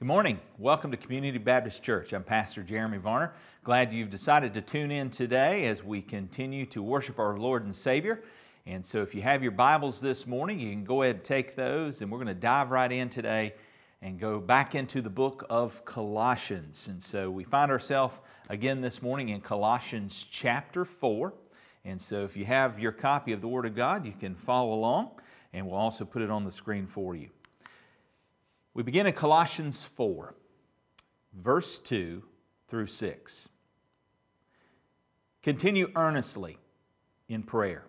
Good morning. Welcome to Community Baptist Church. I'm Pastor Jeremy Varner. Glad you've decided to tune in today as we continue to worship our Lord and Savior. And so, if you have your Bibles this morning, you can go ahead and take those, and we're going to dive right in today and go back into the book of Colossians. And so, we find ourselves again this morning in Colossians chapter 4. And so, if you have your copy of the Word of God, you can follow along, and we'll also put it on the screen for you. We begin in Colossians 4, verse 2 through 6. Continue earnestly in prayer,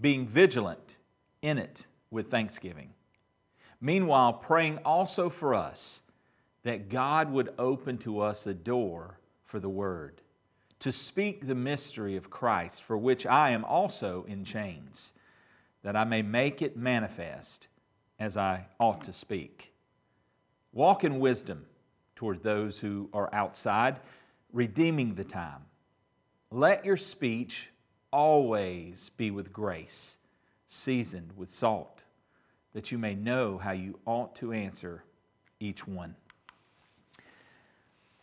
being vigilant in it with thanksgiving. Meanwhile, praying also for us that God would open to us a door for the word, to speak the mystery of Christ, for which I am also in chains, that I may make it manifest as I ought to speak. Walk in wisdom toward those who are outside, redeeming the time. Let your speech always be with grace, seasoned with salt, that you may know how you ought to answer each one.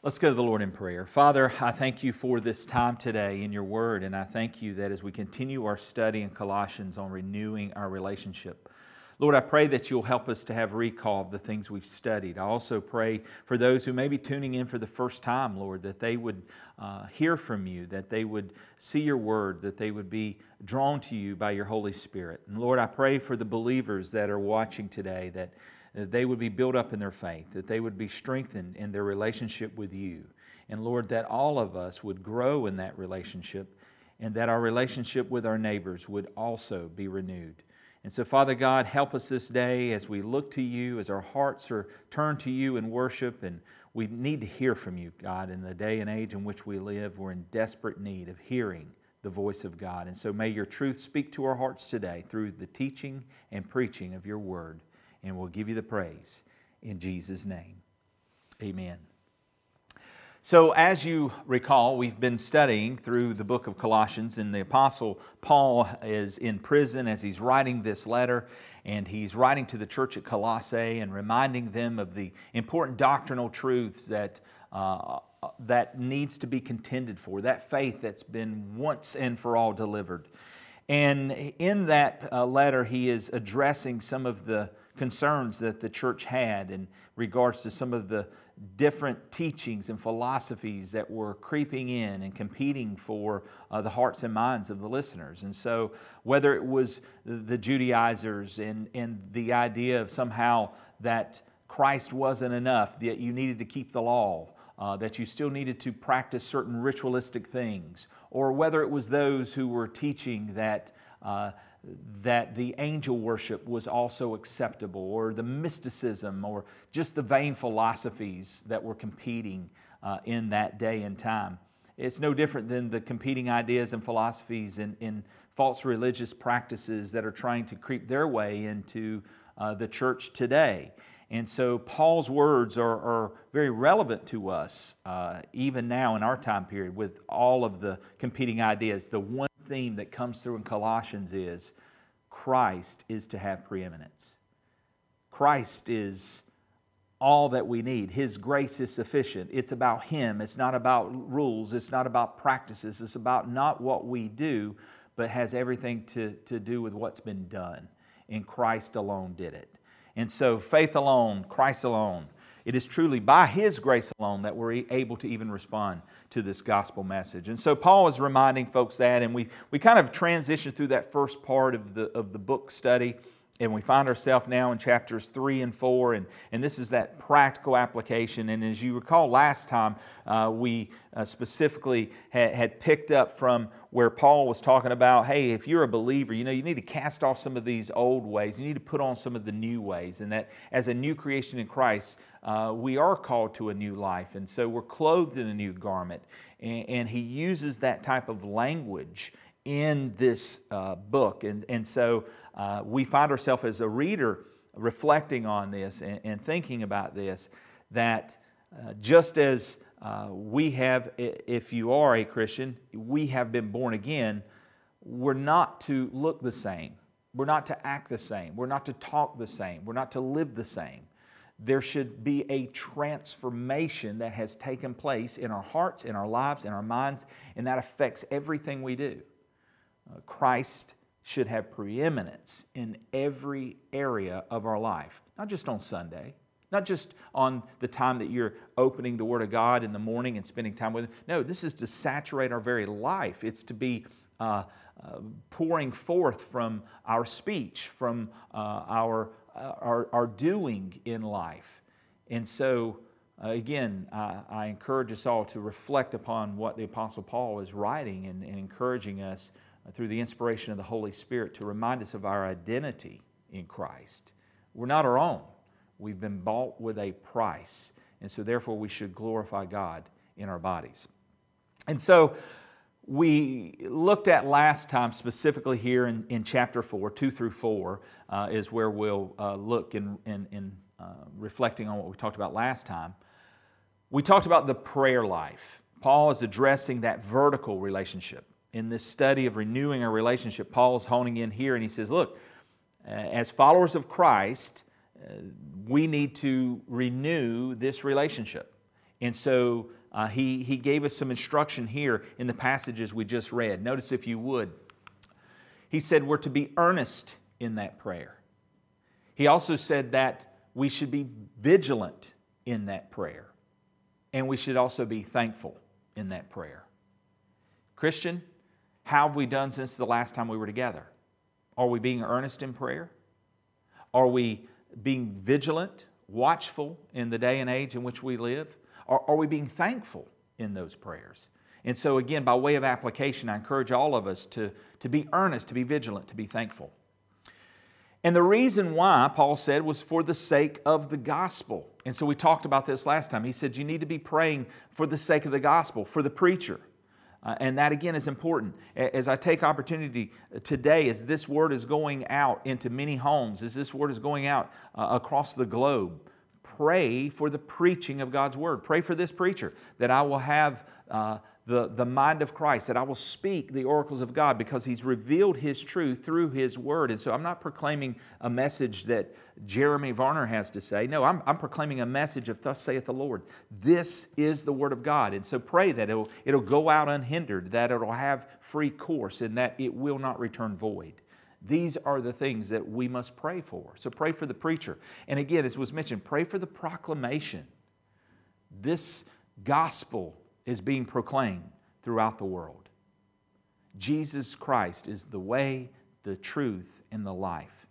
Let's go to the Lord in prayer. Father, I thank you for this time today in your word, and I thank you that as we continue our study in Colossians on renewing our relationship, Lord, I pray that you'll help us to have recall of the things we've studied. I also pray for those who may be tuning in for the first time, Lord, that they would uh, hear from you, that they would see your word, that they would be drawn to you by your Holy Spirit. And Lord, I pray for the believers that are watching today that, that they would be built up in their faith, that they would be strengthened in their relationship with you. And Lord, that all of us would grow in that relationship and that our relationship with our neighbors would also be renewed. And so, Father God, help us this day as we look to you, as our hearts are turned to you in worship. And we need to hear from you, God, in the day and age in which we live. We're in desperate need of hearing the voice of God. And so, may your truth speak to our hearts today through the teaching and preaching of your word. And we'll give you the praise in Jesus' name. Amen. So, as you recall, we've been studying through the book of Colossians, and the Apostle Paul is in prison as he's writing this letter, and he's writing to the church at Colossae and reminding them of the important doctrinal truths that, uh, that needs to be contended for, that faith that's been once and for all delivered. And in that uh, letter, he is addressing some of the concerns that the church had in regards to some of the different teachings and philosophies that were creeping in and competing for uh, the hearts and minds of the listeners. And so, whether it was the Judaizers and, and the idea of somehow that Christ wasn't enough, that you needed to keep the law, uh, that you still needed to practice certain ritualistic things, or whether it was those who were teaching that. Uh, that the angel worship was also acceptable, or the mysticism, or just the vain philosophies that were competing uh, in that day and time. It's no different than the competing ideas and philosophies in false religious practices that are trying to creep their way into uh, the church today. And so Paul's words are, are very relevant to us, uh, even now in our time period, with all of the competing ideas. The one theme that comes through in Colossians is Christ is to have preeminence. Christ is all that we need. His grace is sufficient. It's about Him. It's not about rules. It's not about practices. It's about not what we do, but has everything to, to do with what's been done. And Christ alone did it. And so, faith alone, Christ alone, it is truly by His grace alone that we're able to even respond to this gospel message. And so Paul is reminding folks that, and we, we kind of transition through that first part of the, of the book study. And we find ourselves now in chapters three and four, and, and this is that practical application. And as you recall last time, uh, we uh, specifically had, had picked up from where Paul was talking about hey, if you're a believer, you know, you need to cast off some of these old ways, you need to put on some of the new ways. And that as a new creation in Christ, uh, we are called to a new life. And so we're clothed in a new garment. And, and he uses that type of language in this uh, book. And, and so uh, we find ourselves as a reader reflecting on this and, and thinking about this that uh, just as uh, we have, if you are a Christian, we have been born again, we're not to look the same. We're not to act the same. We're not to talk the same. We're not to live the same. there should be a transformation that has taken place in our hearts, in our lives, in our minds, and that affects everything we do. Uh, Christ should have preeminence in every area of our life, not just on Sunday, not just on the time that you're opening the Word of God in the morning and spending time with Him. No, this is to saturate our very life. It's to be uh, uh, pouring forth from our speech, from uh, our, uh, our, our, doing in life. And so, uh, again, I, I, encourage us all to reflect upon what the Apostle Paul is writing and, and encouraging us through the inspiration of the Holy Spirit to remind us of our identity in Christ. We're not our own, we've been bought with a price. And so, therefore, we should glorify God in our bodies. And so, we looked at last time, specifically here in, in chapter 4, 2 through 4, uh, is where we'll uh, look in, in, in uh, reflecting on what we talked about last time. We talked about the prayer life. Paul is addressing that vertical relationship in this study of renewing our relationship, Paul's honing in here and he says, Look, uh, as followers of Christ, uh, we need to renew this relationship. And so uh, he, he gave us some instruction here in the passages we just read. Notice, if you would, he said we're to be earnest in that prayer. He also said that we should be vigilant in that prayer. And we should also be thankful in that prayer. Christian, how have we done since the last time we were together? Are we being earnest in prayer? Are we being vigilant, watchful in the day and age in which we live? Are, are we being thankful in those prayers? And so, again, by way of application, I encourage all of us to, to be earnest, to be vigilant, to be thankful. And the reason why, Paul said, was for the sake of the gospel. And so we talked about this last time. He said, You need to be praying for the sake of the gospel, for the preacher. Uh, and that again is important. As I take opportunity today, as this word is going out into many homes, as this word is going out uh, across the globe, pray for the preaching of God's word. Pray for this preacher that I will have uh, the, the mind of Christ, that I will speak the oracles of God because He's revealed His truth through His Word. And so I'm not proclaiming a message that Jeremy Varner has to say. No, I'm, I'm proclaiming a message of Thus saith the Lord. This is the Word of God. And so pray that it'll, it'll go out unhindered, that it'll have free course, and that it will not return void. These are the things that we must pray for. So pray for the preacher. And again, as was mentioned, pray for the proclamation. This gospel is being proclaimed throughout the world. Jesus Christ is the way, the truth, and the life.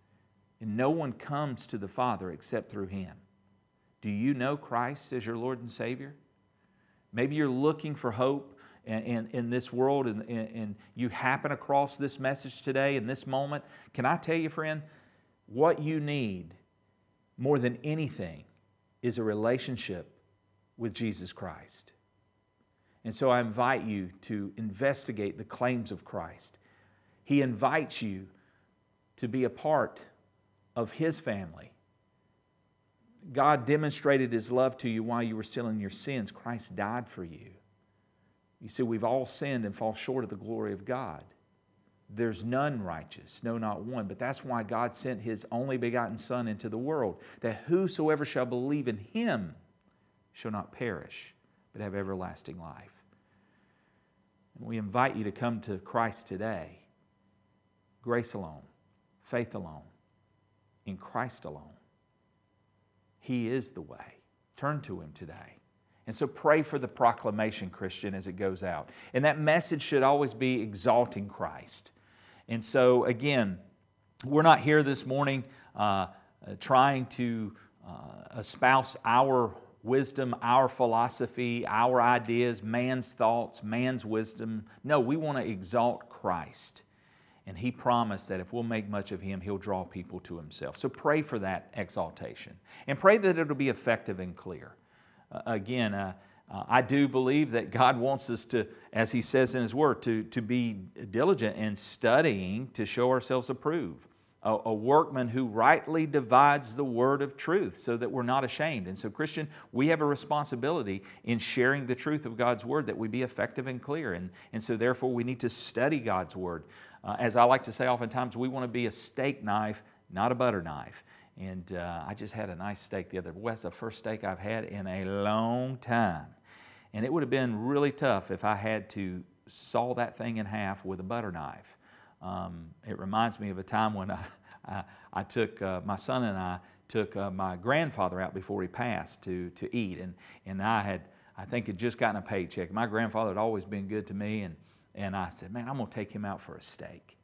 And no one comes to the Father except through Him. Do you know Christ as your Lord and Savior? Maybe you're looking for hope in, in, this world and, and you happen across this message today in this moment. Can I tell you, friend, what you need more than anything is a relationship with Jesus Christ. And so I invite you to investigate the claims of Christ. He invites you to be a part of His family. God demonstrated His love to you while you were still in your sins. Christ died for you. You see, we've all sinned and fall short of the glory of God. There's none righteous, no, not one. But that's why God sent His only begotten Son into the world, that whosoever shall believe in Him shall not perish, but have everlasting life. And we invite you to come to Christ today. Grace alone, faith alone, in Christ alone. He is the way. Turn to Him today. And so pray for the proclamation, Christian, as it goes out. And that message should always be exalting Christ. And so, again, we're not here this morning uh, uh trying to uh, espouse our wisdom, our philosophy, our ideas, man's thoughts, man's wisdom. No, we want to exalt Christ. And He promised that if we'll make much of Him, He'll draw people to Himself. So pray for that exaltation and pray that it'll be effective and clear. Uh, again, uh, uh, I do believe that God wants us to, as He says in His Word, to, to be diligent in studying to show ourselves approved a, a, workman who rightly divides the word of truth so that we're not ashamed. And so, Christian, we have a responsibility in sharing the truth of God's word that we be effective and clear. And, and so, therefore, we need to study God's word. Uh, as I like to say oftentimes, we want to be a steak knife, not a butter knife. and uh, I just had a nice steak the other. Well, that's the first steak I've had in a long time, and it would have been really tough if I had to saw that thing in half with a butter knife. Um, it reminds me of a time when I, I, I took uh, my son and I took uh, my grandfather out before he passed to to eat, and and I had I think had just gotten a paycheck. My grandfather had always been good to me, and and I said, man, I'm gonna take him out for a steak.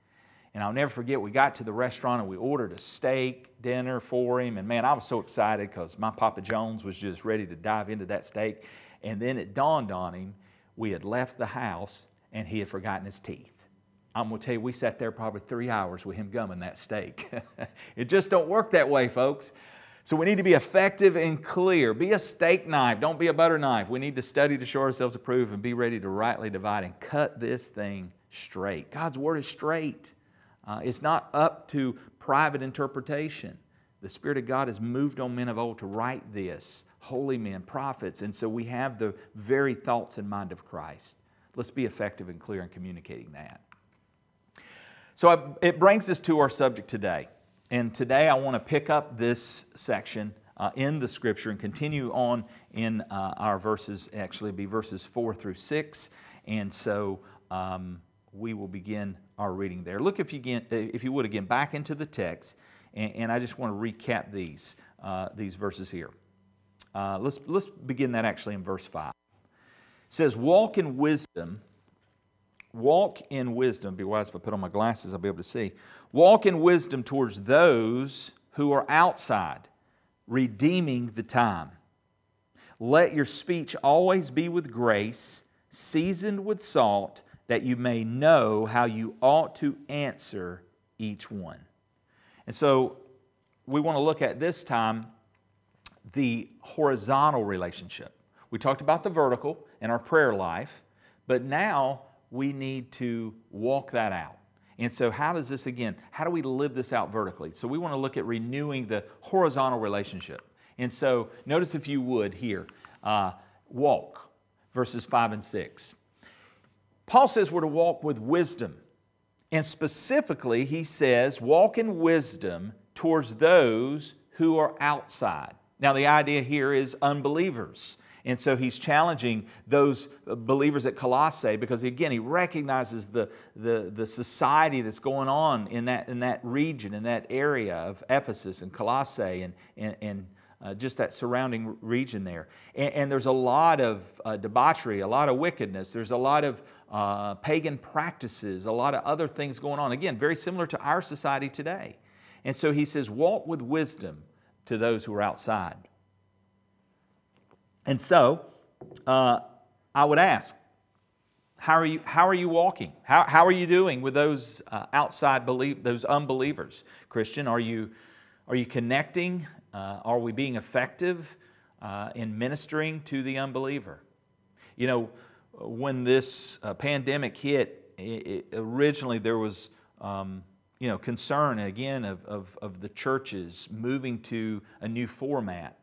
And I'll never forget, we got to the restaurant and we ordered a steak dinner for him. And man, I was so excited because my Papa Jones was just ready to dive into that steak. And then it dawned on him we had left the house and he had forgotten his teeth. I'm going to tell you, we sat there probably three hours with him gumming that steak. it just don't work that way, folks. So we need to be effective and clear. Be a steak knife, don't be a butter knife. We need to study to show ourselves approved and be ready to rightly divide and cut this thing straight. God's word is straight. Uh, it's not up to private interpretation. The Spirit of God has moved on men of old to write this, holy men, prophets, and so we have the very thoughts and mind of Christ. Let's be effective and clear in communicating that. So it brings us to our subject today. And today I want to pick up this section uh, in the scripture and continue on in uh, our verses, actually, be verses 4 through 6. And so um, we will begin our reading there. Look, if you, if you would, again, back into the text, and, and I just want to recap these, uh, these verses here. Uh, let's, let's begin that actually in verse 5. It says, Walk in wisdom. Walk in wisdom. Be wise if I put on my glasses, I'll be able to see. Walk in wisdom towards those who are outside, redeeming the time. Let your speech always be with grace, seasoned with salt that you may know how you ought to answer each one. And so we want to look at this time the horizontal relationship. We talked about the vertical in our prayer life, but now we need to walk that out. And so, how does this again, how do we live this out vertically? So, we want to look at renewing the horizontal relationship. And so, notice if you would here, uh, walk, verses 5 and 6. Paul says we're to walk with wisdom. And specifically, he says, walk in wisdom towards those who are outside. Now, the idea here is unbelievers. And so he's challenging those believers at Colossae because, again, he recognizes the, the, the society that's going on in that, in that region, in that area of Ephesus and Colossae and, and, and uh, just that surrounding region there. And, and there's a lot of uh, debauchery, a lot of wickedness, there's a lot of uh, pagan practices, a lot of other things going on. Again, very similar to our society today. And so he says, walk with wisdom to those who are outside. And so uh, I would ask, how are you, how are you walking? How, how are you doing with those uh, outside believe, those unbelievers? Christian, are you, are you connecting? Uh, are we being effective uh, in ministering to the unbeliever? You know, when this uh, pandemic hit, it, it, originally there was um, you know, concern again of, of, of the churches moving to a new format.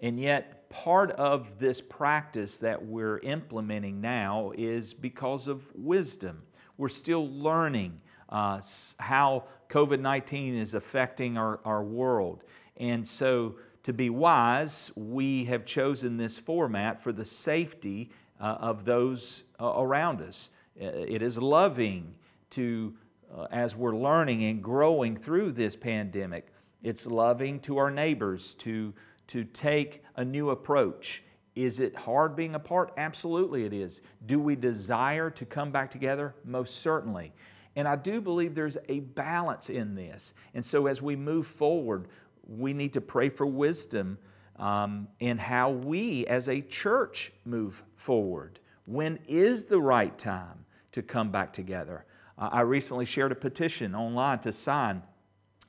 And yet, part of this practice that we're implementing now is because of wisdom. We're still learning uh, how COVID 19 is affecting our, our world. And so, to be wise, we have chosen this format for the safety uh, of those uh, around us. It is loving to, uh, as we're learning and growing through this pandemic, it's loving to our neighbors to, to take a new approach. Is it hard being apart? Absolutely, it is. Do we desire to come back together? Most certainly. And I do believe there's a balance in this. And so as we move forward, we need to pray for wisdom um, in how we as a church move forward. When is the right time to come back together? Uh, I recently shared a petition online to sign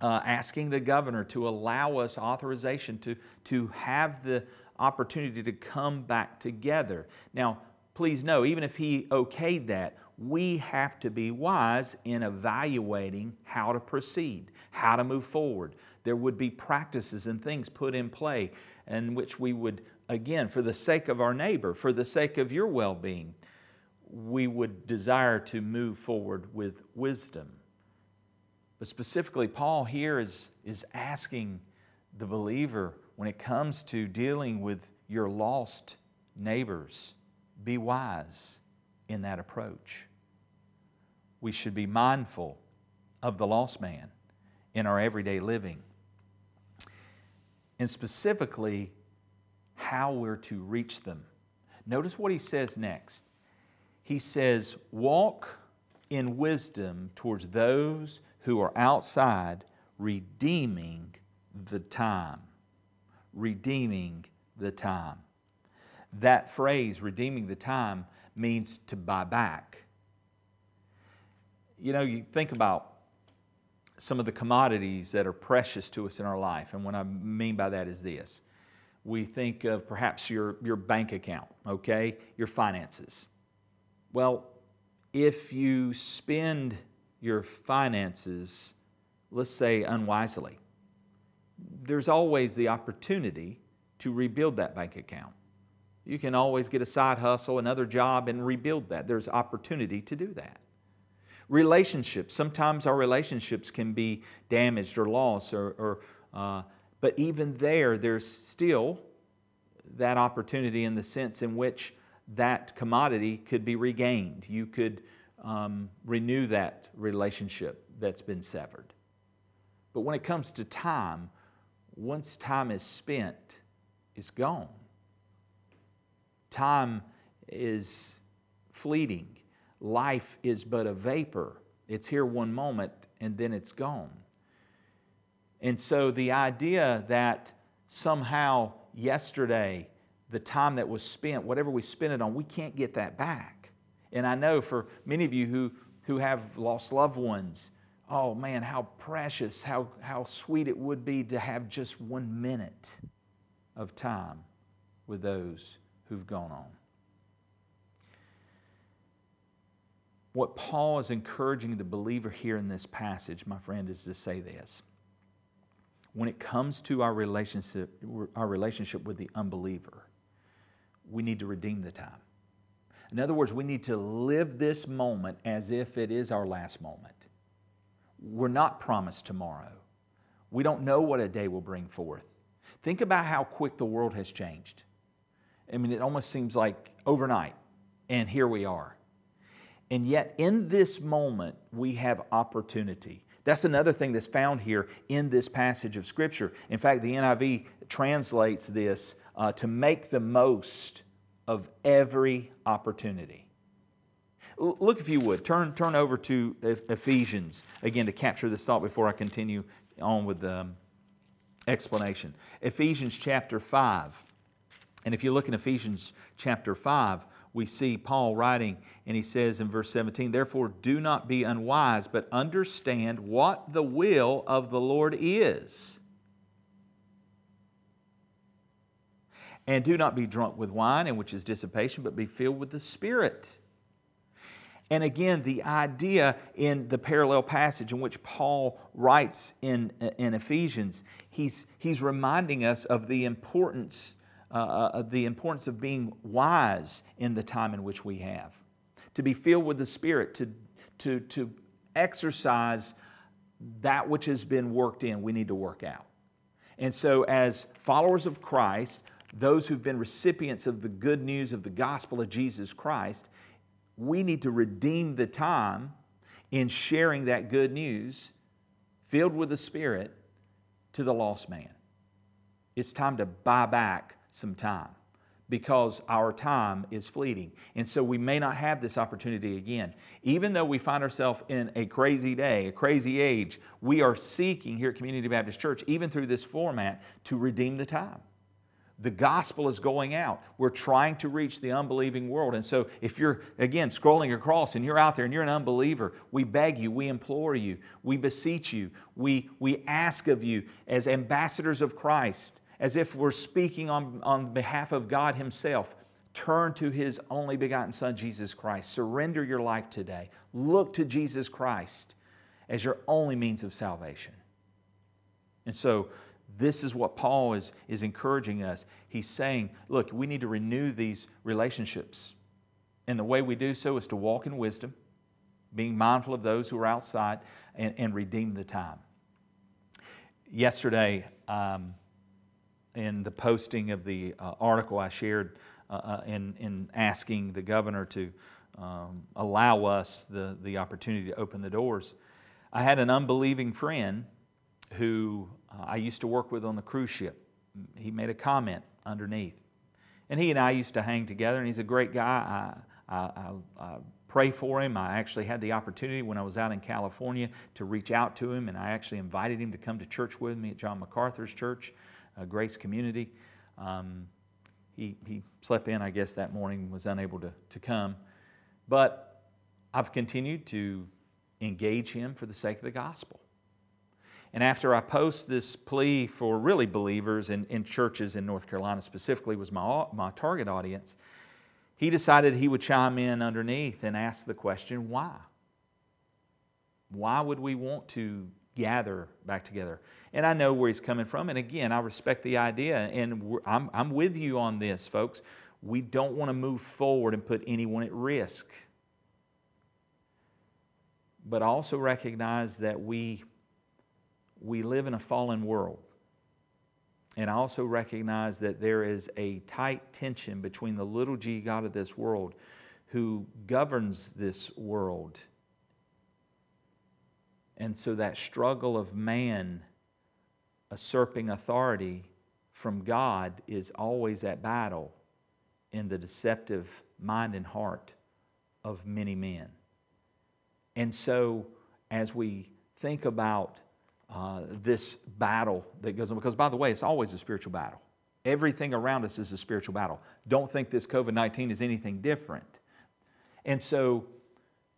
uh, asking the governor to allow us authorization to, to have the opportunity to come back together. Now, please know, even if he okayed that, we have to be wise in evaluating how to proceed, how to move forward. There would be practices and things put in play in which we would, again, for the sake of our neighbor, for the sake of your well being, we would desire to move forward with wisdom. But specifically, Paul here is, is asking the believer, when it comes to dealing with your lost neighbors, be wise in that approach. We should be mindful of the lost man in our everyday living. And specifically, how we're to reach them. Notice what he says next. He says, Walk in wisdom towards those who are outside, redeeming the time. Redeeming the time. That phrase, redeeming the time, means to buy back. You know, you think about some of the commodities that are precious to us in our life, and what I mean by that is this. We think of perhaps your, your bank account, okay, your finances. Well, if you spend your finances, let's say unwisely, there's always the opportunity to rebuild that bank account. You can always get a side hustle, another job, and rebuild that. There's opportunity to do that. Relationships. Sometimes our relationships can be damaged or lost, or, or uh, but even there, there's still that opportunity in the sense in which that commodity could be regained. You could um, renew that relationship that's been severed. But when it comes to time, once time is spent, it's gone. Time is fleeting. Life is but a vapor. It's here one moment and then it's gone. And so the idea that somehow yesterday, the time that was spent, whatever we spent it on, we can't get that back. And I know for many of you who, who have lost loved ones, oh man, how precious, how, how sweet it would be to have just one minute of time with those who've gone on. What Paul is encouraging the believer here in this passage, my friend, is to say this. When it comes to our relationship, our relationship with the unbeliever, we need to redeem the time. In other words, we need to live this moment as if it is our last moment. We're not promised tomorrow. We don't know what a day will bring forth. Think about how quick the world has changed. I mean, it almost seems like overnight, and here we are. And yet, in this moment, we have opportunity. That's another thing that's found here in this passage of Scripture. In fact, the NIV translates this uh, to make the most of every opportunity. Look, if you would, turn, turn over to Ephesians again to capture this thought before I continue on with the um, explanation. Ephesians chapter 5. And if you look in Ephesians chapter 5, we see Paul writing, and he says in verse 17, Therefore, do not be unwise, but understand what the will of the Lord is. And do not be drunk with wine, in which is dissipation, but be filled with the Spirit. And again, the idea in the parallel passage in which Paul writes in, in Ephesians, he's, he's reminding us of the importance uh, uh, of the importance of being wise in the time in which we have. To be filled with the Spirit, to, to, to exercise that which has been worked in, we need to work out. And so, as followers of Christ, those who've been recipients of the good news of the gospel of Jesus Christ, we need to redeem the time in sharing that good news filled with the Spirit to the lost man. It's time to buy back some time because our time is fleeting. And so we may not have this opportunity again. Even though we find ourselves in a crazy day, a crazy age, we are seeking here at Community Baptist Church, even through this format, to redeem the time. The gospel is going out. We're trying to reach the unbelieving world. And so, if you're, again, scrolling across and you're out there and you're an unbeliever, we beg you, we implore you, we beseech you, we, we ask of you as ambassadors of Christ as if we're speaking on, on behalf of God Himself. Turn to His only begotten Son, Jesus Christ. Surrender your life today. Look to Jesus Christ as your only means of salvation. And so, this is what Paul is, is encouraging us. He's saying, look, we need to renew these relationships. And the way we do so is to walk in wisdom, being mindful of those who are outside, and, and redeem the time. Yesterday, um, in the posting of the uh, article I shared uh, uh, in, in asking the governor to um, allow us the, the opportunity to open the doors, I had an unbelieving friend who uh, I used to work with on the cruise ship. He made a comment underneath. And he and I used to hang together, and he's a great guy. I, I, I, pray for him. I actually had the opportunity when I was out in California to reach out to him, and I actually invited him to come to church with me at John MacArthur's church, uh, Grace Community. Um, he, he slept in, I guess, that morning, was unable to, to come. But I've continued to engage him for the sake of the gospel. And after I post this plea for really believers in, in churches in North Carolina, specifically was my, my target audience, he decided he would chime in underneath and ask the question why? Why would we want to gather back together? And I know where he's coming from. And again, I respect the idea. And I'm, I'm with you on this, folks. We don't want to move forward and put anyone at risk. But also recognize that we we live in a fallen world. And I also recognize that there is a tight tension between the little g God of this world who governs this world. And so that struggle of man usurping authority from God is always at battle in the deceptive mind and heart of many men. And so as we think about uh, this battle that goes on. Because, by the way, it's always a spiritual battle. Everything around us is a spiritual battle. Don't think this COVID 19 is anything different. And so,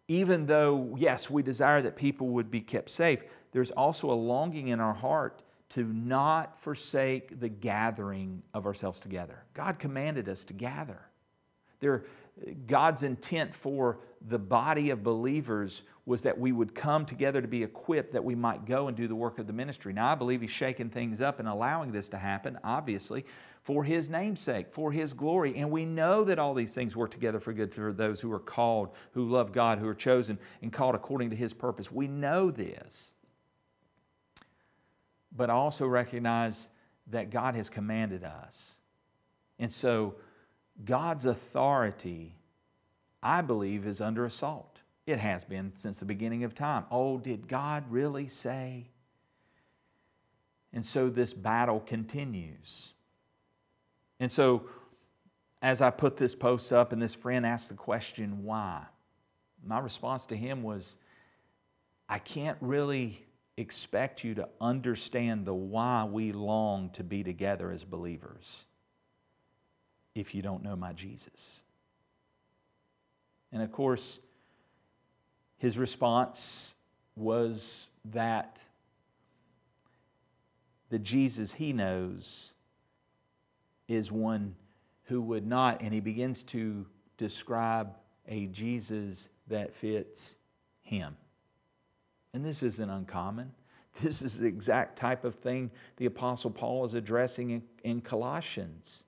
even though, yes, we desire that people would be kept safe, there's also a longing in our heart to not forsake the gathering of ourselves together. God commanded us to gather. There, God's intent for the body of believers was that we would come together to be equipped that we might go and do the work of the ministry. Now, I believe He's shaking things up and allowing this to happen, obviously, for His namesake, for His glory. And we know that all these things work together for good for those who are called, who love God, who are chosen and called according to His purpose. We know this. But also recognize that God has commanded us. And so, God's authority, I believe, is under assault. It has been since the beginning of time. Oh, did God really say? And so this battle continues. And so, as I put this post up and this friend asked the question, why? My response to him was, I can't really expect you to understand the why we long to be together as believers if you don't know my Jesus. And of course, his response was that the Jesus he knows is one who would not, and he begins to describe a Jesus that fits him. And this isn't uncommon. This is the exact type of thing the Apostle Paul is addressing in, in Colossians.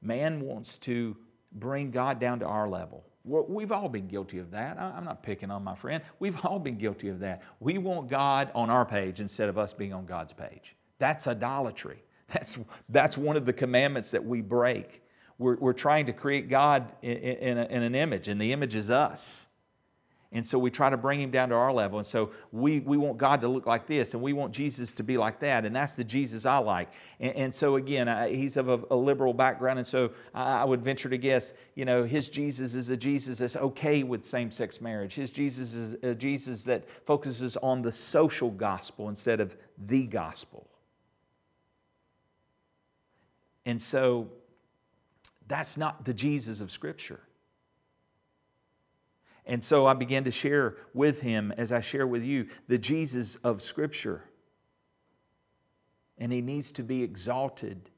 Man wants to bring God down to our level. We've all been guilty of that. I'm not picking on my friend. We've all been guilty of that. We want God on our page instead of us being on God's page. That's idolatry. That's, that's one of the commandments that we break. We're, we're trying to create God in, in, a, in an image, and the image is us. And so we try to bring him down to our level. And so we, we want God to look like this, and we want Jesus to be like that. And that's the Jesus I like. And, and so, again, I, he's of a, a, liberal background. And so I, I, would venture to guess, you know, his Jesus is a Jesus that's okay with same sex marriage. His Jesus is a Jesus that focuses on the social gospel instead of the gospel. And so that's not the Jesus of Scripture. And so I began to share with him, as I share with you, the Jesus of Scripture. And he needs to be exalted.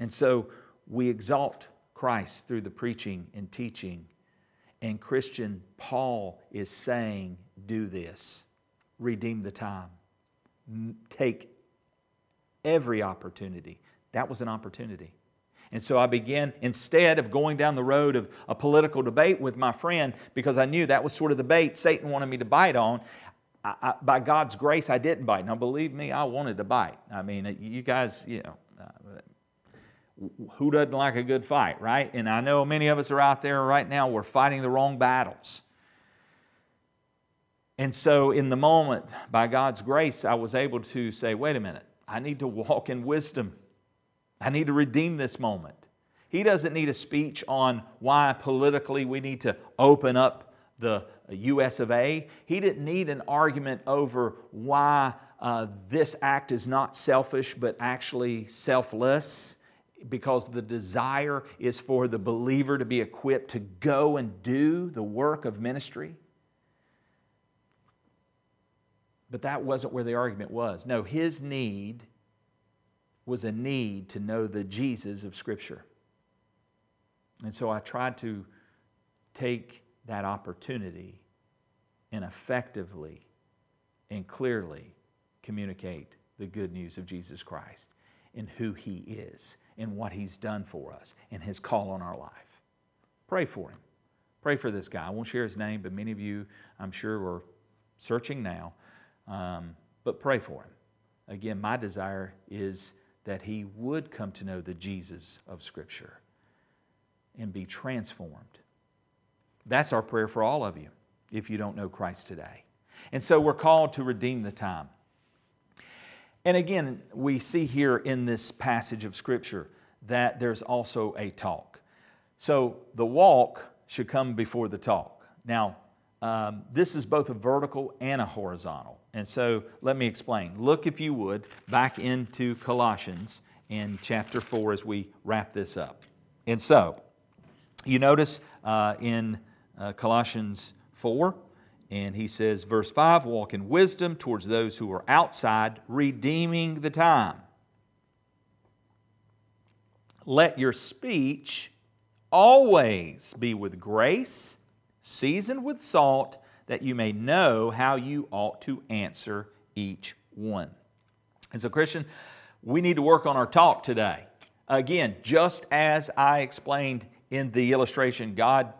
And so we exalt Christ through the preaching and teaching. And Christian Paul is saying, do this, redeem the time, take every opportunity. That was an opportunity. And so I began, instead of going down the road of a political debate with my friend, because I knew that was sort of the bait Satan wanted me to bite on, I, I, by God's grace, I didn't bite. Now, believe me, I wanted to bite. I mean, you guys, you know, uh, who doesn't like a good fight, right? And I know many of us are out there right now, we're fighting the wrong battles. And so, in the moment, by God's grace, I was able to say, wait a minute, I need to walk in wisdom. I need to redeem this moment. He doesn't need a speech on why politically we need to open up the US of A. He didn't need an argument over why uh, this act is not selfish but actually selfless because the desire is for the believer to be equipped to go and do the work of ministry. But that wasn't where the argument was. No, his need was a need to know the Jesus of Scripture. And so I tried to take that opportunity and effectively and clearly communicate the good news of Jesus Christ and who He is and what He's done for us and His call on our life. Pray for Him. Pray for this guy. I won't share his name, but many of you, I'm sure, are searching now. Um, but pray for him. Again, my desire is that he would come to know the Jesus of Scripture and be transformed. That's our prayer for all of you if you don't know Christ today. And so we're called to redeem the time. And again, we see here in this passage of Scripture that there's also a talk. So the walk should come before the talk. Now, um, this is both a vertical and a horizontal. And so let me explain. Look, if you would, back into Colossians in chapter 4 as we wrap this up. And so, you notice uh, in uh, Colossians 4, and he says, verse 5 walk in wisdom towards those who are outside, redeeming the time. Let your speech always be with grace, seasoned with salt that you may know how you ought to answer each one. And so, Christian, we need to work on our talk today. Again, just as I explained in the illustration God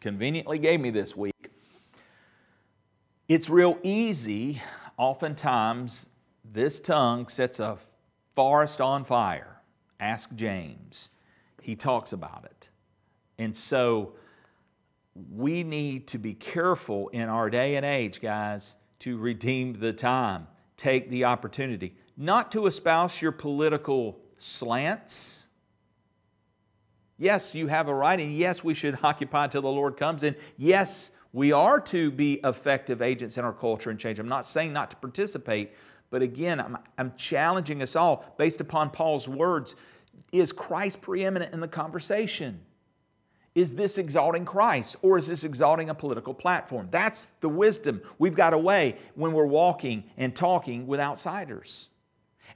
conveniently gave me this week, it's real easy, oftentimes, this tongue sets a forest on fire. Ask James. He talks about it. And so, we need to be careful in our day and age, guys, to redeem the time. Take the opportunity. Not to espouse your political slants. Yes, you have a right, and yes, we should occupy until the Lord comes. And yes, we are to be effective agents in our culture and change. I'm not saying not to participate, but again, I'm, I'm challenging us all based upon Paul's words. Is Christ preeminent in the conversation? Is this exalting Christ or is this exalting a political platform? That's the wisdom we've got weigh when we're walking and talking with outsiders.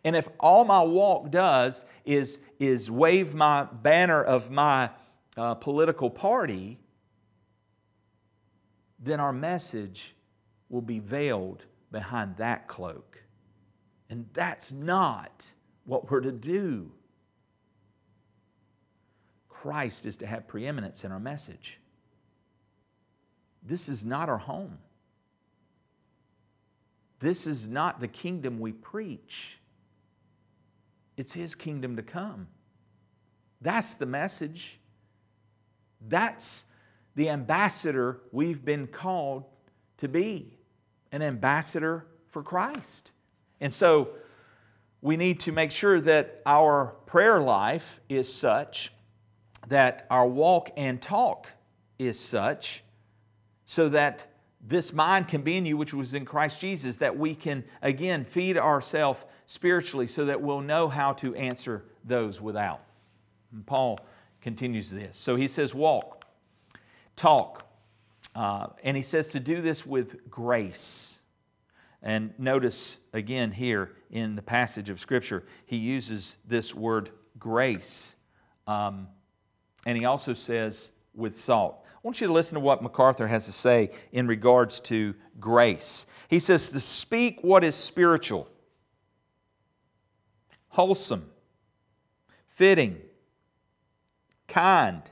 And if all my walk does is, is wave my banner of my uh, political party, then our message will be veiled behind that cloak. And that's not what we're to do. Christ is to have preeminence in our message. This is not our home. This is not the kingdom we preach. It's His kingdom to come. That's the message. That's the ambassador we've been called to be an ambassador for Christ. And so we need to make sure that our prayer life is such that our walk and talk is such so that this mind can be in you, which was in Christ Jesus, that we can, again, feed ourselves spiritually so that we'll know how to answer those without. And Paul continues this. So he says, walk, talk, uh, and he says to do this with grace. And notice again here in the passage of Scripture, he uses this word grace. Um, and he also says, with salt. I want you to listen to what MacArthur has to say in regards to grace. He says, to speak what is spiritual, wholesome, fitting, kind,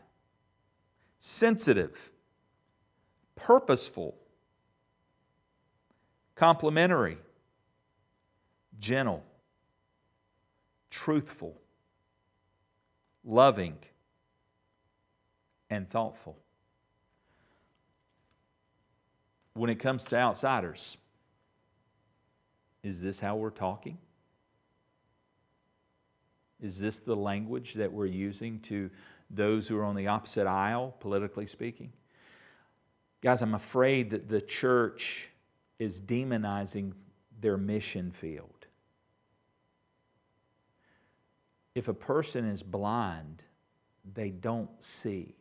sensitive, purposeful, complimentary, gentle, truthful, loving, and thoughtful. When it comes to outsiders, is this how we're talking? Is this the language that we're using to those who are on the opposite aisle, politically speaking? Guys, I'm afraid that the church is demonizing their mission field. If a person is blind, they don't see.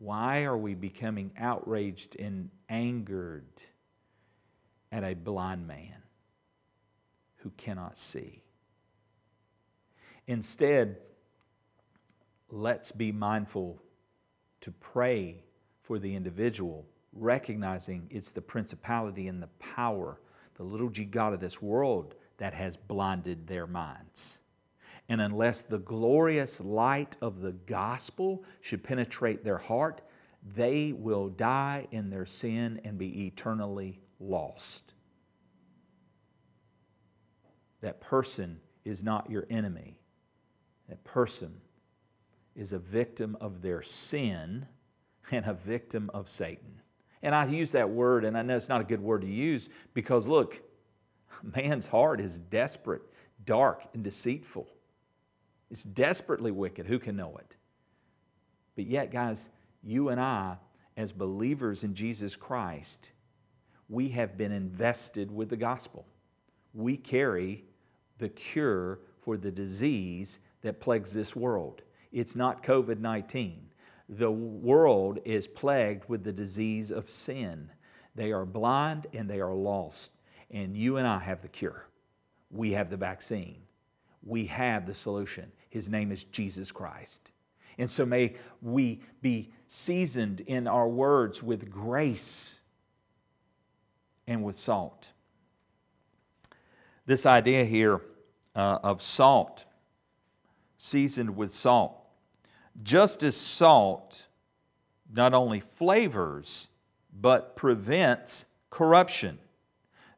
Why are we becoming outraged and angered at a blind man who cannot see? Instead, let's be mindful to pray for the individual, recognizing it's the principality and the power, the little g God of this world, that has blinded their minds. And unless the glorious light of the gospel should penetrate their heart, they will die in their sin and be eternally lost. That person is not your enemy. That person is a victim of their sin and a victim of Satan. And I use that word, and I know it's not a good word to use because look, man's heart is desperate, dark, and deceitful. It's desperately wicked. Who can know it? But yet, guys, you and I, as believers in Jesus Christ, we have been invested with the gospel. We carry the cure for the disease that plagues this world. It's not COVID 19. The world is plagued with the disease of sin. They are blind and they are lost. And you and I have the cure. We have the vaccine. We have the solution. His name is Jesus Christ. And so may we be seasoned in our words with grace and with salt. This idea here uh, of salt seasoned with salt. Just as salt not only flavors, but prevents corruption.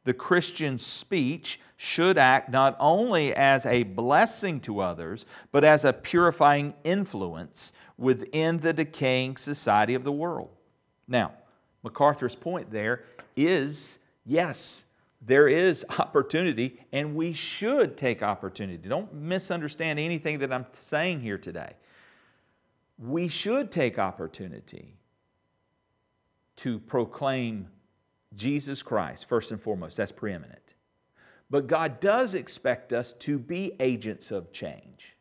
The Christian speech should act not only as a blessing to others, but as a purifying influence within the decaying society of the world. Now, MacArthur's point there is yes, there is opportunity, and we should take opportunity. Don't misunderstand anything that I'm saying here today. We should take opportunity to proclaim Jesus Christ, first and foremost. That's preeminent. But God does expect us to be agents of change,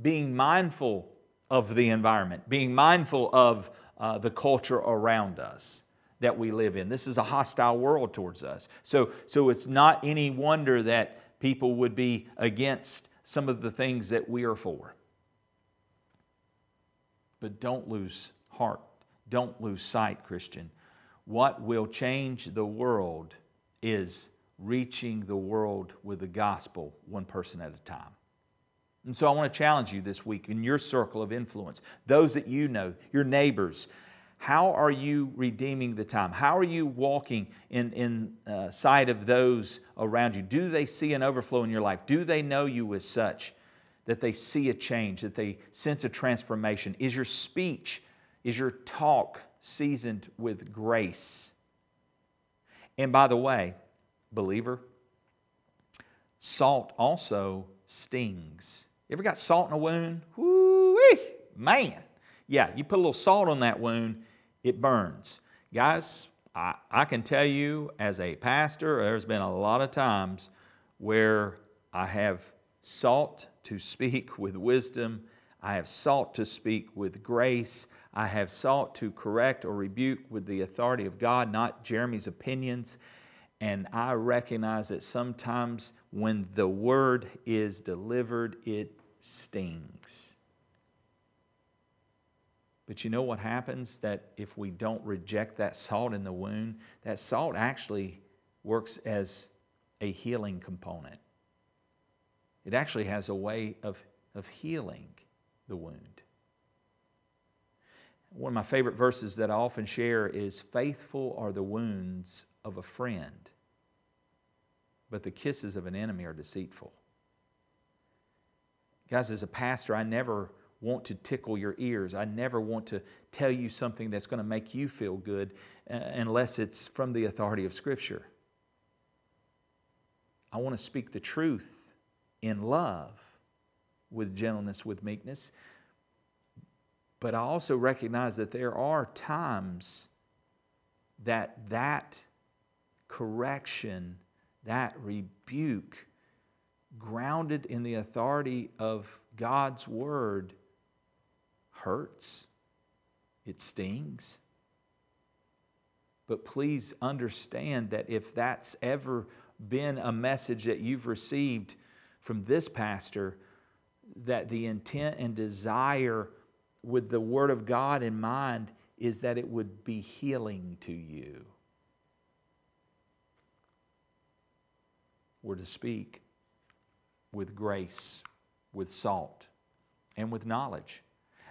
being mindful of the environment, being mindful of uh, the culture around us that we live in. This is a hostile world towards us. So, so it's not any wonder that people would be against some of the things that we are for. But don't lose heart. Don't lose sight, Christian. What will change the world is reaching the world with the gospel one person at a time. And so I want to challenge you this week in your circle of influence, those that you know, your neighbors, how are you redeeming the time? How are you walking in, in uh, sight of those around you? Do they see an overflow in your life? Do they know you as such that they see a change, that they sense a transformation? Is your speech, is your talk seasoned with grace? And by the way, believer, salt also stings. You ever got salt in a wound? Whoo, man. Yeah, you put a little salt on that wound it burns. Guys, I, I can tell you as a pastor, there's been a lot of times where I have sought to speak with wisdom. I have sought to speak with grace. I have sought to correct or rebuke with the authority of God, not Jeremy's opinions. And I recognize that sometimes when the word is delivered, it stings. But you know what happens? That if we don't reject that salt in the wound, that salt actually works as a healing component. It actually has a way of, of healing the wound. One of my favorite verses that I often share is Faithful are the wounds of a friend, but the kisses of an enemy are deceitful. Guys, as a pastor, I never want to tickle your ears. I never want to tell you something that's going to make you feel good uh, unless it's from the authority of Scripture. I want to speak the truth in love, with gentleness, with meekness. But I also recognize that there are times that that correction, that rebuke, grounded in the authority of God's word, hurts, it stings. But please understand that if that's ever been a message that you've received from this pastor, that the intent and desire with the Word of God in mind is that it would be healing to you. We're to speak with grace, with salt, and with knowledge.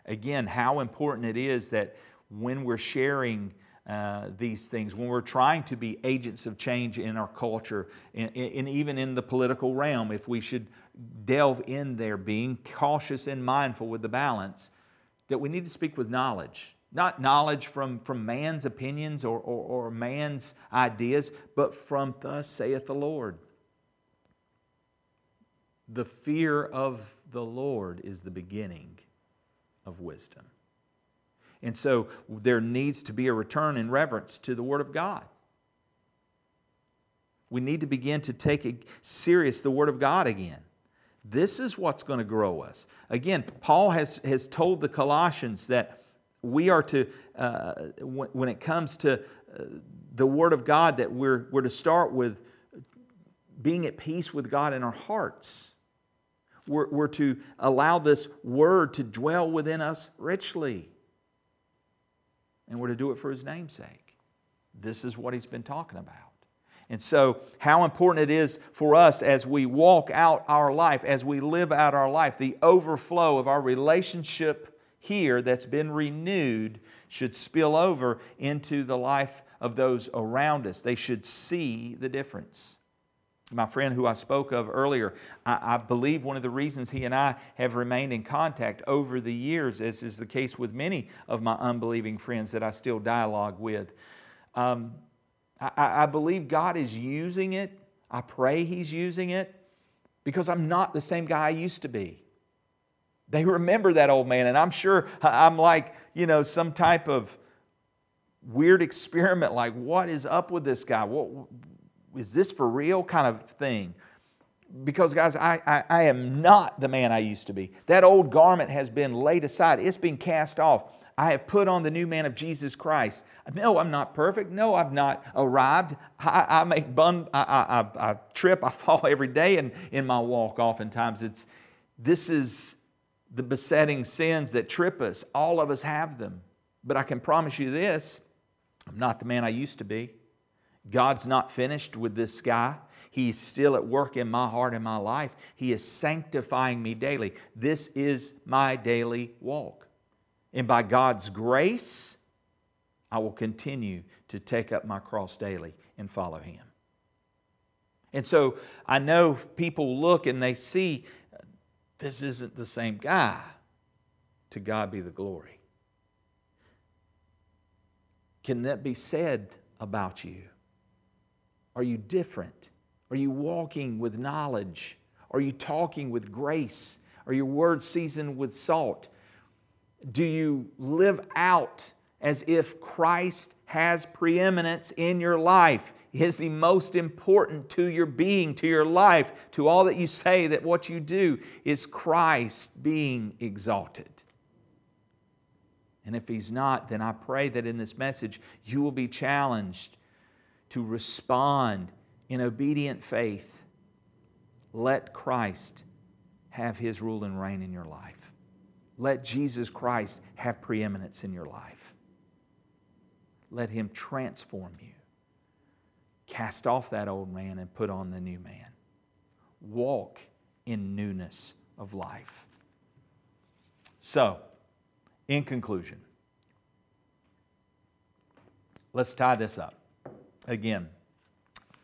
Again, how important it is that when we're sharing uh, these things, when we're trying to be agents of change in our culture, and, and even in the political realm, if we should delve in there, being cautious and mindful with the balance, that we need to speak with knowledge. Not knowledge from, from man's opinions or, or, or man's ideas, but from thus saith the Lord. The fear of the Lord is the beginning of wisdom. And so there needs to be a return in reverence to the Word of God. We need to begin to take serious the Word of God again. This is what's going to grow us. Again, Paul has, has told the Colossians that we are to, uh, when, when, it comes to uh, the Word of God, that we're, we're to start with being at peace with God in our hearts. We're, we're to allow this Word to dwell within us richly and we're to do it for his namesake. This is what he's been talking about. And so, how important it is for us as we walk out our life, as we live out our life, the overflow of our relationship here that's been renewed should spill over into the life of those around us. They should see the difference my friend who I spoke of earlier, I, I, believe one of the reasons he and I have remained in contact over the years, as is the case with many of my unbelieving friends that I still dialogue with, um, I, I believe God is using it. I pray He's using it because I'm not the same guy I used to be. They remember that old man, and I'm sure I'm like, you know, some type of weird experiment like, what is up with this guy? What, is this for real kind of thing. Because, guys, I, I, I, am not the man I used to be. That old garment has been laid aside, it's been cast off. I have put on the new man of Jesus Christ. No, I'm not perfect. No, I've not arrived. I, I make bun, I, I, I, trip, I fall every day in, in my walk. Oftentimes, it's this is the besetting sins that trip us. All of us have them. But I can promise you this I'm not the man I used to be. God's not finished with this guy. He's still at work in my heart and my life. He is sanctifying me daily. This is my daily walk. And by God's grace, I will continue to take up my cross daily and follow Him. And so I know people look and they see this isn't the same guy. To God be the glory. Can that be said about you? Are you different? Are you walking with knowledge? Are you talking with grace? Are your words seasoned with salt? Do you live out as if Christ has preeminence in your life? Is he most important to your being, to your life, to all that you say, that what you do is Christ being exalted? And if he's not, then I pray that in this message you will be challenged to respond in obedient faith, let Christ have his rule and reign in your life. Let Jesus Christ have preeminence in your life. Let him transform you. Cast off that old man and put on the new man. Walk in newness of life. So, in conclusion, let's tie this up. Again,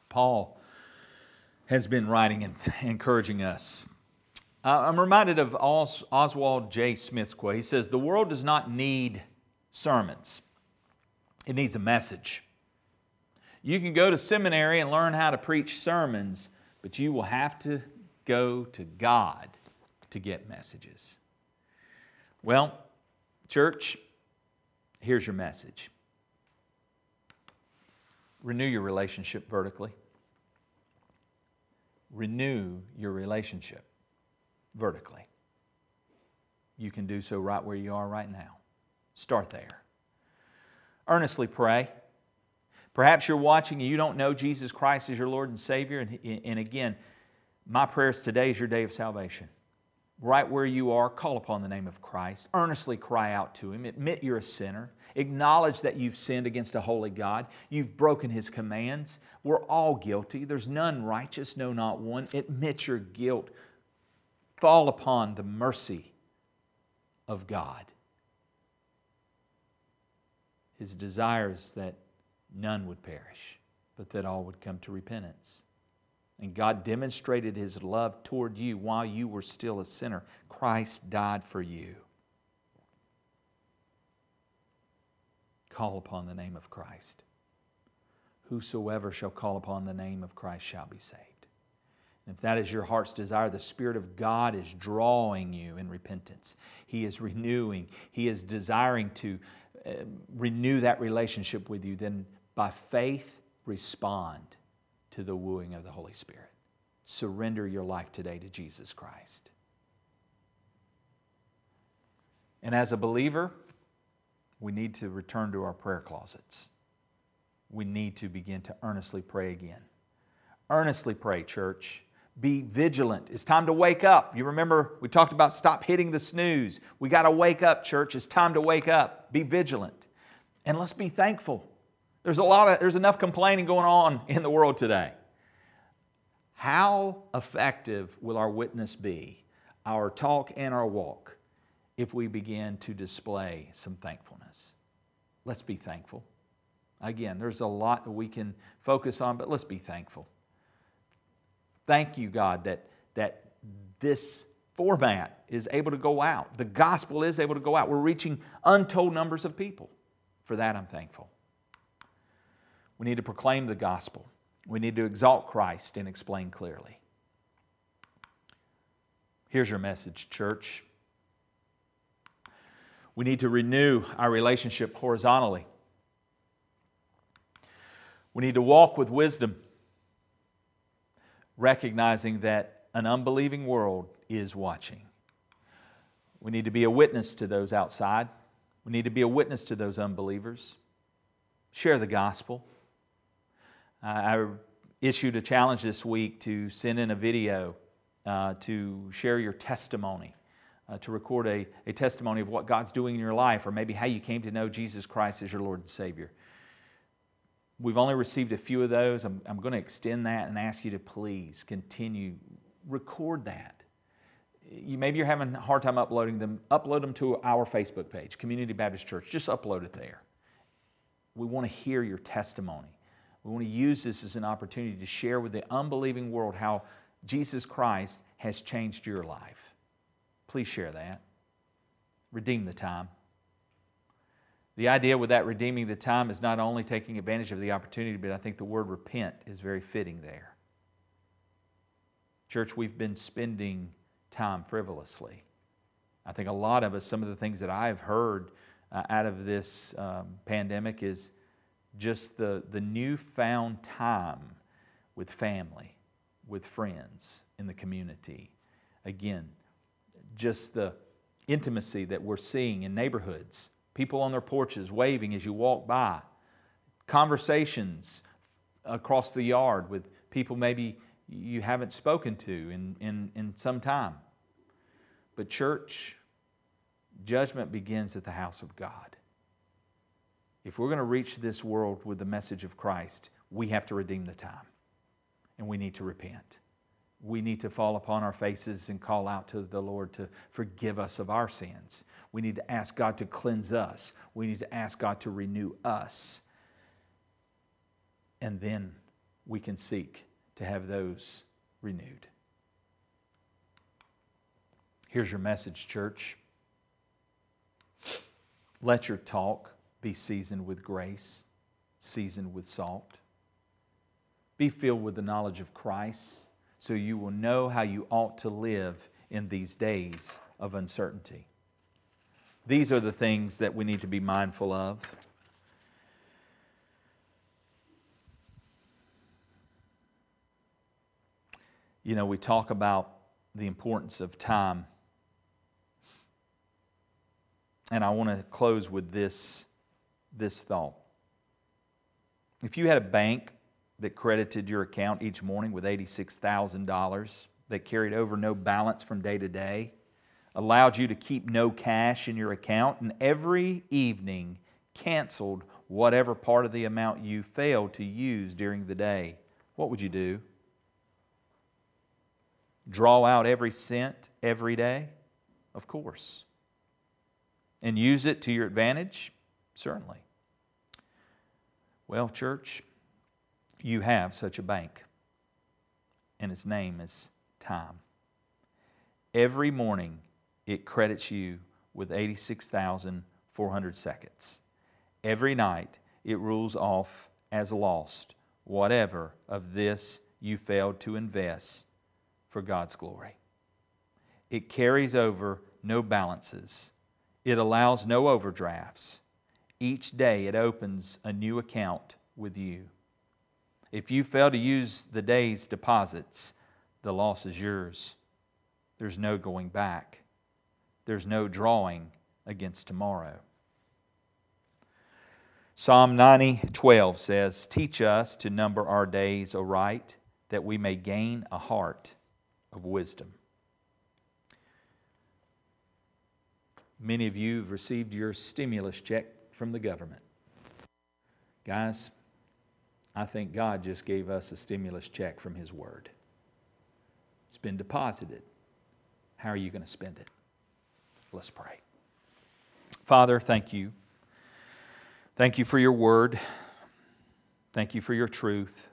Paul has been writing and encouraging us. I'm reminded of Os- Oswald J. Smith's quote. He says, The world does not need sermons, it needs a message. You can go to seminary and learn how to preach sermons, but you will have to go to God to get messages. Well, church, here's your message renew your relationship vertically, renew your relationship vertically. You can do so right where you are right now. Start there. Earnestly pray. Perhaps you're watching and you don't know Jesus Christ as your Lord and Savior. And, and again, my prayers today is your day of salvation. Right where you are, call upon the name of Christ. Earnestly cry out to Him. Admit you're a sinner. Acknowledge that you've sinned against a holy God. You've broken His commands. We're all guilty. There's none righteous, no, not one. Admit your guilt. Fall upon the mercy of God. His desire is that none would perish, but that all would come to repentance. And God demonstrated his love toward you while you were still a sinner. Christ died for you. Call upon the name of Christ. Whosoever shall call upon the name of Christ shall be saved. And if that is your heart's desire, the Spirit of God is drawing you in repentance. He is renewing, He is desiring to uh, renew that relationship with you. Then, by faith, respond to the wooing of the Holy Spirit. Surrender your life today to Jesus Christ. And as a believer, we need to return to our prayer closets. We need to begin to earnestly pray again. Earnestly pray, church. Be vigilant. It's time to wake up. You remember we talked about stop hitting the snooze. We got to wake up, church. It's time to wake up. Be vigilant. And let's be thankful. There's a lot of there's enough complaining going on in the world today. How effective will our witness be, our talk and our walk, if we begin to display some thankfulness? Let's be thankful. Again, there's a lot that we can focus on, but let's be thankful. Thank you, God, that, that this format is able to go out. The gospel is able to go out. We're reaching untold numbers of people. For that, I'm thankful. We need to proclaim the gospel. We need to exalt Christ and explain clearly. Here's your message, church. We need to renew our relationship horizontally. We need to walk with wisdom, recognizing that an unbelieving world is watching. We need to be a witness to those outside. We need to be a witness to those unbelievers. Share the gospel. I issued a challenge this week to send in a video uh, to share your testimony, uh, to record a, a testimony of what God's doing in your life, or maybe how you came to know Jesus Christ as your Lord and Savior. We've only received a few of those. I'm, I'm going to extend that and ask you to please continue, record that. You, maybe you're having a hard time uploading them. Upload them to our Facebook page, Community Baptist Church. Just upload it there. We want to hear your testimony. We want to use this as an opportunity to share with the unbelieving world how Jesus Christ has changed your life. Please share that. Redeem the time. The idea with that redeeming the time is not only taking advantage of the opportunity, but I think the word repent is very fitting there. Church, we've been spending time frivolously. I think a lot of us, some of the things that I've heard uh, out of this um, pandemic is just the, the newfound time with family, with friends in the community. Again, just the intimacy that we're seeing in neighborhoods, people on their porches waving as you walk by, conversations across the yard with people maybe you haven't spoken to in, in, in some time. But, church, judgment begins at the house of God. If we're going to reach this world with the message of Christ, we have to redeem the time and we need to repent. We need to fall upon our faces and call out to the Lord to forgive us of our sins. We need to ask God to cleanse us. We need to ask God to renew us. And then we can seek to have those renewed. Here's your message, church. Let your talk be seasoned with grace, seasoned with salt. Be filled with the knowledge of Christ so you will know how you ought to live in these days of uncertainty. These are the things that we need to be mindful of. You know, we talk about the importance of time. And I want to close with this, this thought. If you had a bank that credited your account each morning with $86,000, that carried over no balance from day to day, allowed you to keep no cash in your account, and every evening canceled whatever part of the amount you failed to use during the day, what would you do? Draw out every cent every day? Of course. And use it to your advantage? Certainly. Well, church, you have such a bank, and its name is time. Every morning, it credits you with 86,400 seconds. Every night, it rules off as lost whatever of this you failed to invest for God's glory. It carries over no balances, it allows no overdrafts. Each day, it opens a new account with you. If you fail to use the day's deposits, the loss is yours. There's no going back, there's no drawing against tomorrow. Psalm 90, 12 says, Teach us to number our days aright, that we may gain a heart of wisdom. Many of you have received your stimulus check from the government. Guys, I think God just gave us a stimulus check from His Word. It's been deposited. How are you going to spend it? Let's pray. Father, thank you. Thank you for your Word. Thank you for your truth.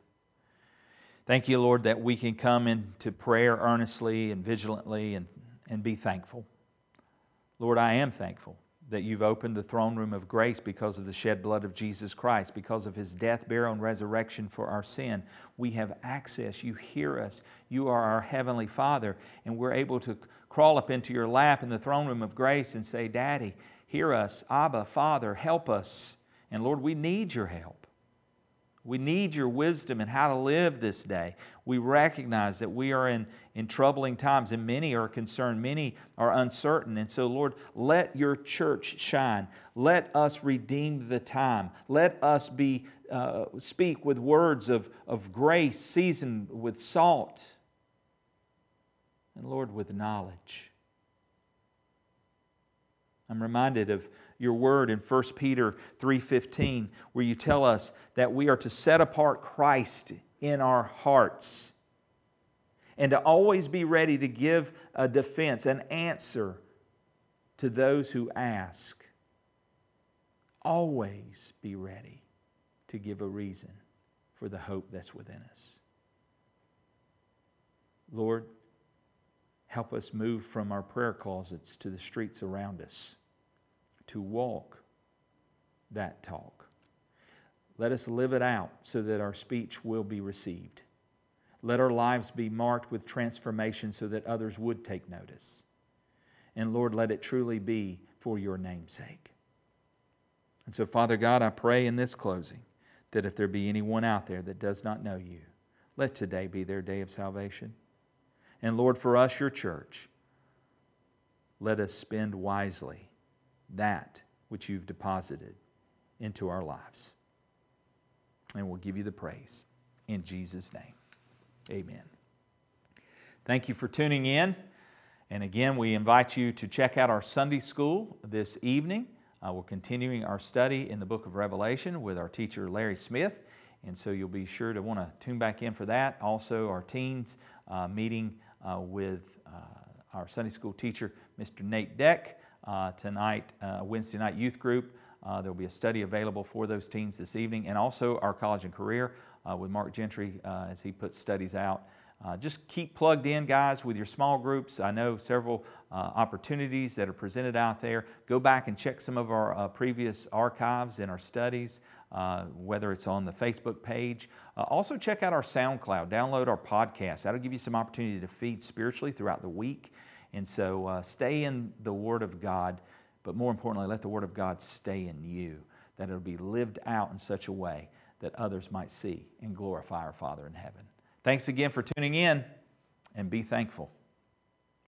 Thank you, Lord, that we can come into prayer earnestly and vigilantly and, and be thankful. Lord, I am thankful that you've opened the throne room of grace because of the shed blood of Jesus Christ, because of his death, burial, and resurrection for our sin. We have access. You hear us. You are our Heavenly Father, and we're able to crawl up into your lap in the throne room of grace and say, Daddy, hear us. Abba, Father, help us. And Lord, we need your help. We need your wisdom in how to live this day. We recognize that we are in, in troubling times, and many are concerned, many are uncertain. And so, Lord, let your church shine. Let us redeem the time. Let us be, uh, speak with words of, of grace, seasoned with salt, and Lord, with knowledge. I'm reminded of your word in 1 Peter 3:15 where you tell us that we are to set apart Christ in our hearts and to always be ready to give a defense, an answer to those who ask. Always be ready to give a reason for the hope that's within us. Lord, help us move from our prayer closets to the streets around us to walk that talk. Let us live it out so that our speech will be received. Let our lives be marked with transformation so that others would take notice. And Lord, let it truly be for your name's sake. And so, Father God, I pray in this closing that if there be anyone out there that does not know you, let today be their day of salvation. And Lord, for us, your church, let us spend wisely that which you've deposited into our lives. And we'll give you the praise. In Jesus' name, amen. Thank you for tuning in. And again, we invite you to check out our Sunday school this evening. Uh, we're continuing our study in the book of Revelation with our teacher, Larry Smith. And so you'll be sure to want to tune back in for that. Also, our teens uh, meeting uh, with uh, our Sunday school teacher, Mr. Nate Deck uh, tonight, uh, Wednesday night youth group. Uh, there will be a study available for those teens this evening, and also our college and career uh, with Mark Gentry uh, as he puts studies out. Uh, just keep plugged in, guys, with your small groups. I know several opportunities that are presented out there. Go back and check some of our previous archives and our studies, uh, whether it's on the Facebook page. Uh, also, check out our SoundCloud. Download our podcast. That'll give you some opportunity to feed spiritually throughout the week. And so, uh, stay in the Word of God, but more importantly, let the Word of God stay in you, that it'll be lived out in such a way that others might see and glorify our Father in heaven. Thanks again for tuning in and be thankful.